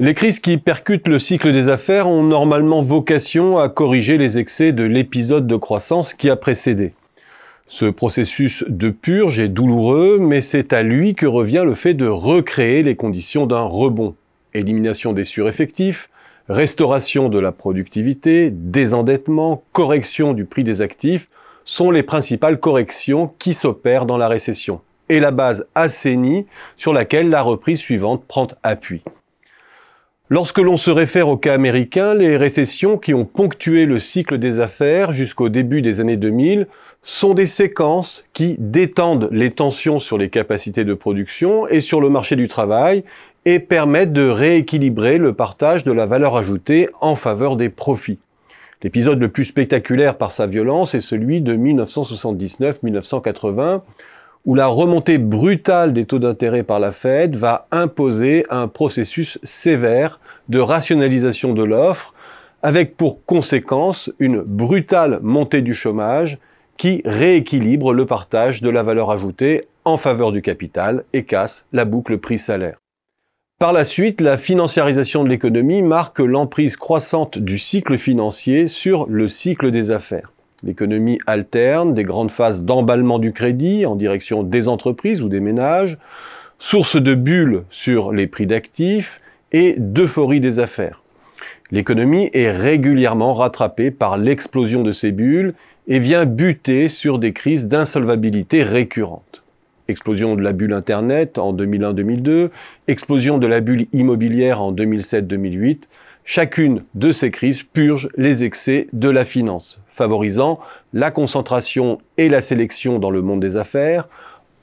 Les crises qui percutent le cycle des affaires ont normalement vocation à corriger les excès de l'épisode de croissance qui a précédé. Ce processus de purge est douloureux, mais c'est à lui que revient le fait de recréer les conditions d'un rebond. Élimination des sureffectifs, restauration de la productivité, désendettement, correction du prix des actifs sont les principales corrections qui s'opèrent dans la récession et la base assainie sur laquelle la reprise suivante prend appui. Lorsque l'on se réfère au cas américain, les récessions qui ont ponctué le cycle des affaires jusqu'au début des années 2000 sont des séquences qui détendent les tensions sur les capacités de production et sur le marché du travail et permettent de rééquilibrer le partage de la valeur ajoutée en faveur des profits. L'épisode le plus spectaculaire par sa violence est celui de 1979-1980 où la remontée brutale des taux d'intérêt par la Fed va imposer un processus sévère de rationalisation de l'offre, avec pour conséquence une brutale montée du chômage qui rééquilibre le partage de la valeur ajoutée en faveur du capital et casse la boucle prix-salaire. Par la suite, la financiarisation de l'économie marque l'emprise croissante du cycle financier sur le cycle des affaires. L'économie alterne des grandes phases d'emballement du crédit en direction des entreprises ou des ménages, source de bulles sur les prix d'actifs et d'euphorie des affaires. L'économie est régulièrement rattrapée par l'explosion de ces bulles et vient buter sur des crises d'insolvabilité récurrentes. Explosion de la bulle Internet en 2001-2002, explosion de la bulle immobilière en 2007-2008, chacune de ces crises purge les excès de la finance favorisant la concentration et la sélection dans le monde des affaires,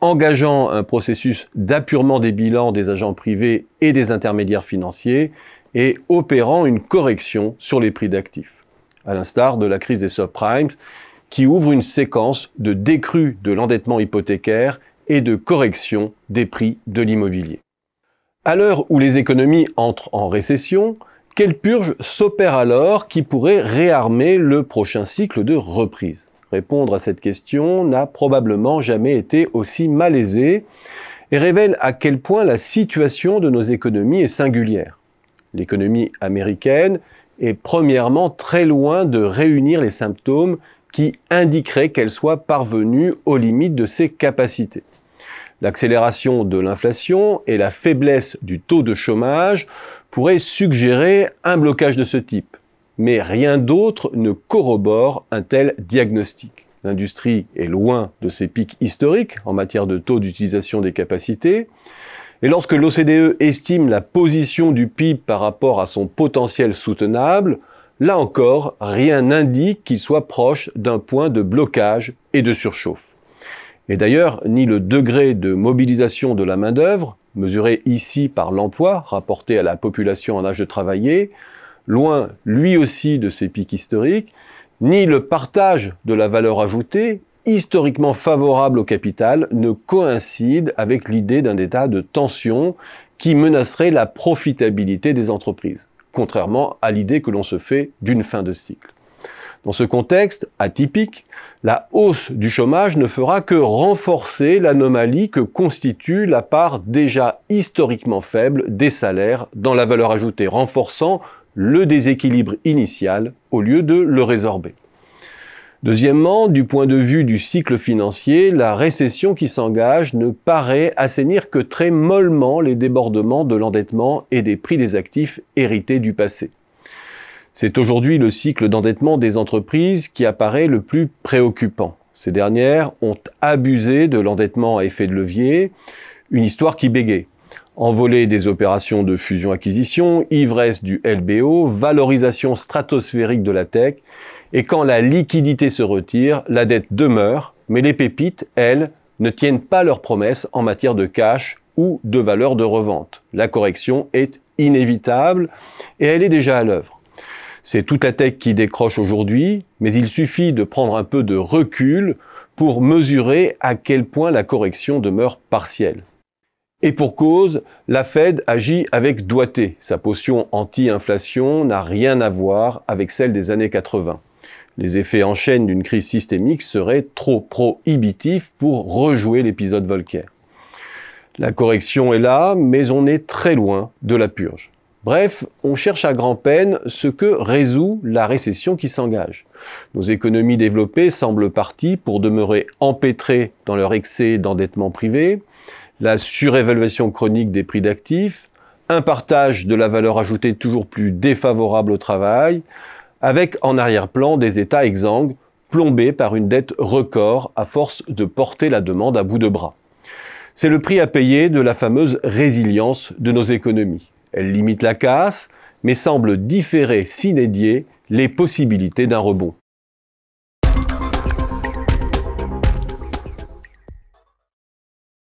engageant un processus d'appurement des bilans des agents privés et des intermédiaires financiers, et opérant une correction sur les prix d'actifs, à l'instar de la crise des subprimes, qui ouvre une séquence de décrue de l'endettement hypothécaire et de correction des prix de l'immobilier. À l'heure où les économies entrent en récession, quelle purge s'opère alors qui pourrait réarmer le prochain cycle de reprise? Répondre à cette question n'a probablement jamais été aussi malaisé et révèle à quel point la situation de nos économies est singulière. L'économie américaine est premièrement très loin de réunir les symptômes qui indiqueraient qu'elle soit parvenue aux limites de ses capacités. L'accélération de l'inflation et la faiblesse du taux de chômage pourrait suggérer un blocage de ce type. Mais rien d'autre ne corrobore un tel diagnostic. L'industrie est loin de ses pics historiques en matière de taux d'utilisation des capacités. Et lorsque l'OCDE estime la position du PIB par rapport à son potentiel soutenable, là encore, rien n'indique qu'il soit proche d'un point de blocage et de surchauffe. Et d'ailleurs, ni le degré de mobilisation de la main-d'œuvre, mesuré ici par l'emploi rapporté à la population en âge de travailler, loin lui aussi de ses pics historiques, ni le partage de la valeur ajoutée, historiquement favorable au capital, ne coïncide avec l'idée d'un état de tension qui menacerait la profitabilité des entreprises, contrairement à l'idée que l'on se fait d'une fin de cycle. Dans ce contexte atypique, la hausse du chômage ne fera que renforcer l'anomalie que constitue la part déjà historiquement faible des salaires dans la valeur ajoutée, renforçant le déséquilibre initial au lieu de le résorber. Deuxièmement, du point de vue du cycle financier, la récession qui s'engage ne paraît assainir que très mollement les débordements de l'endettement et des prix des actifs hérités du passé. C'est aujourd'hui le cycle d'endettement des entreprises qui apparaît le plus préoccupant. Ces dernières ont abusé de l'endettement à effet de levier, une histoire qui bégait. Envolée des opérations de fusion-acquisition, ivresse du LBO, valorisation stratosphérique de la tech, et quand la liquidité se retire, la dette demeure, mais les pépites, elles, ne tiennent pas leurs promesses en matière de cash ou de valeur de revente. La correction est inévitable et elle est déjà à l'œuvre. C'est toute la tech qui décroche aujourd'hui, mais il suffit de prendre un peu de recul pour mesurer à quel point la correction demeure partielle. Et pour cause, la Fed agit avec doigté. Sa potion anti-inflation n'a rien à voir avec celle des années 80. Les effets en chaîne d'une crise systémique seraient trop prohibitifs pour rejouer l'épisode Volcker. La correction est là, mais on est très loin de la purge. Bref, on cherche à grand-peine ce que résout la récession qui s'engage. Nos économies développées semblent parties pour demeurer empêtrées dans leur excès d'endettement privé, la surévaluation chronique des prix d'actifs, un partage de la valeur ajoutée toujours plus défavorable au travail, avec en arrière-plan des États exsangues, plombés par une dette record à force de porter la demande à bout de bras. C'est le prix à payer de la fameuse résilience de nos économies. Elle limite la casse, mais semble différer s'inédier les possibilités d'un rebond.